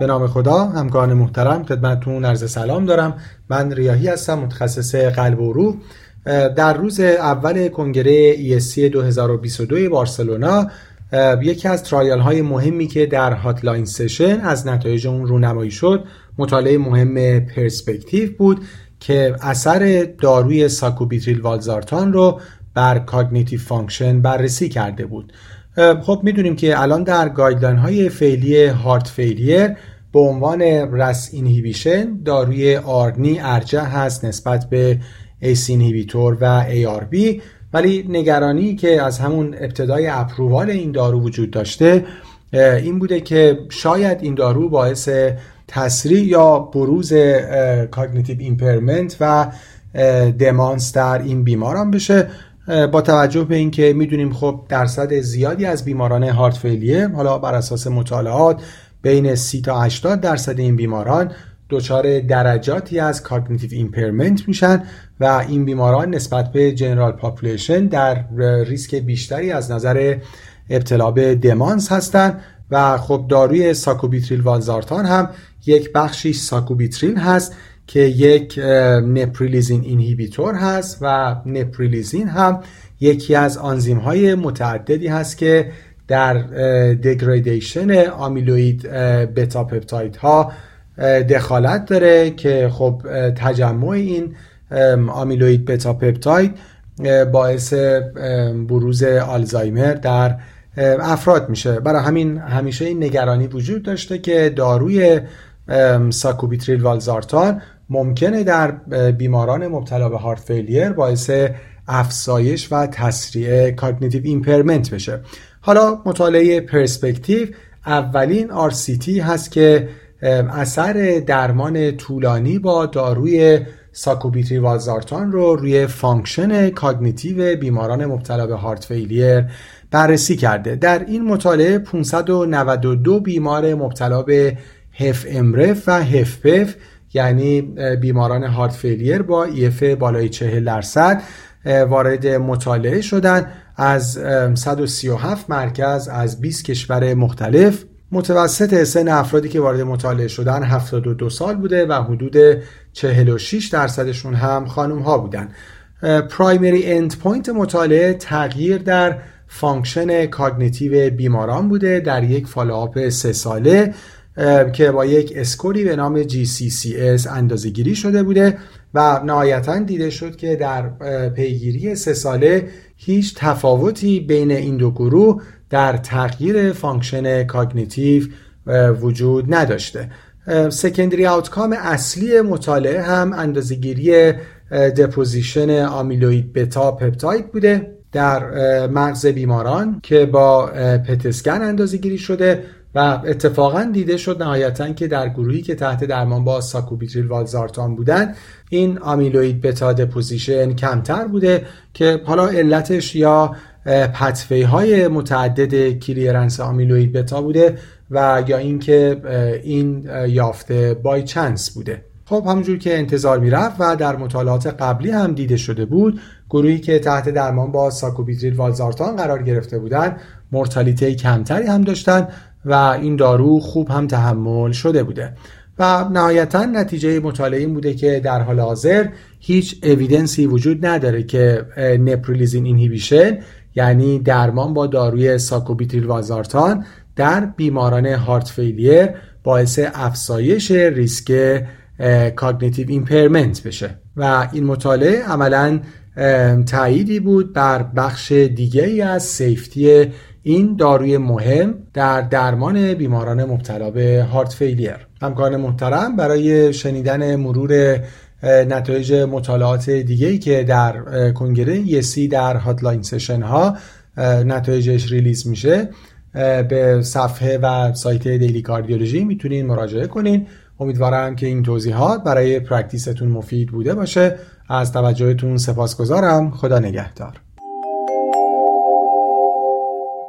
به نام خدا همکاران محترم خدمتتون عرض سلام دارم. من ریاحی هستم متخصص قلب و عروق. در روز اول کنگره ESC 2022 بارسلونا یکی از trial های مهمی که در Hot Line session از نتایج اون رونمایی شد مطالعه مهم پرسپکتیو بود که اثر داروی sacubitril valsartan رو بر cognitive function بررسی کرده بود. خب می‌دونیم که الان در guideline های فعلی heart failure به عنوان RAS inhibition داروی ARNI ارجح هست نسبت به ACE inhibitor و ARB ولی نگرانی که از همون ابتدای approval این دارو وجود داشته این بوده که شاید این دارو باعث تسریع یا بروز cognitive impairment و دمانس در این بیماران بشه. با توجه به اینکه می‌دونیم خب درصد زیادی از بیماران heart failure حالا بر اساس مطالعات بین 30 تا 80 درصد این بیماران دچار درجاتی از cognitive impairment میشن و این بیماران نسبت به general population در ریسک بیشتری از نظر ابتلا به دمانس هستند و خب داروی sacubitril valsartan هم یک بخشی sacubitril هست که یک نپریلیزین اینهیبیتور هست و نپریلیزین هم یکی از آنزیم های متعددی هست که در دگریدیشن آمیلوید بتا پپتاید ها دخالت داره که خب تجمع این آمیلوید بتا پپتاید باعث بروز آلزایمر در افراد میشه. برای همین همیشه این نگرانی وجود داشته که داروی sacubitril valsartan ممکنه در بیماران مبتلا به heart failure باعث افزایش و تسریع cognitive impairment بشه. حالا مطالعه پرسپکتیو اولین RCT هست که اثر درمان طولانی با داروی sacubitril valsartan رو روی function cognitive بیماران مبتلا به heart failure بررسی کرده. در این مطالعه 592 بیمار مبتلا به HFmrEF و HFpEF یعنی بیماران heart failure با EF بالای 40 درصد وارد مطالعه شدن از 137 مرکز از 20 کشور مختلف. متوسط سن افرادی که وارد مطالعه شدن 72 سال بوده و حدود 46 درصدشون هم خانم ها بودن. primary end point مطالعه تغییر در function cognitive بیماران بوده در یک follow-up سه ساله. که با یک score ی به نام GCCS اندازه گیری شده بوده و نهایتا دیده شد که در پیگیری سه ساله هیچ تفاوتی بین این دو گروه در تغییر function cognitive وجود نداشته. secondary outcome اصلی مطالعه هم اندازهگیری deposition amyloid beta peptide بوده در مغز بیماران که با PET scan اندازه گیری شده و اتفاقا دیده شد نهایتا که در گروهی که تحت درمان با ساکوبیتریل والزارتان بودن این amyloid beta deposition کمتر بوده که حالا علتش یا pathway های متعدد clearance amyloid beta بوده و یا اینکه این یافته by chance بوده. خب همونجور که انتظار می‌رفت و در مطالعات قبلی هم دیده شده بود گروهی که تحت درمان با ساکوبیتریل والزارتان قرار گرفته بودند مرتالیته کمتری هم داشتن و این دارو خوب هم تحمل شده بوده. و نهایتا نتیجه مطالعه این بوده که در حال حاضر هیچ evidence ی وجود نداره که neprilysin inhibition یعنی درمان با داروی ساکوبیتریل والزارتان در بیماران heart failure باعث افزایش ریسک cognitive impairment بشه. و این مطالعه عملا تاییدی بود بر بخش دیگه ای از safety این داروی مهم در درمان بیماران مبتلا به heart failure. همکاران محترم برای شنیدن مرور نتایج مطالعات دیگه که در کنگره ESC در hotline session ها نتایجش release میشه به صفحه و سایت Daily Cardiology می‌تونین مراجعه کنین. امیدوارم که این توضیحات برای پرکتیستون مفید بوده باشه. از توجهتون سپاسگزارم. خدا نگهدار.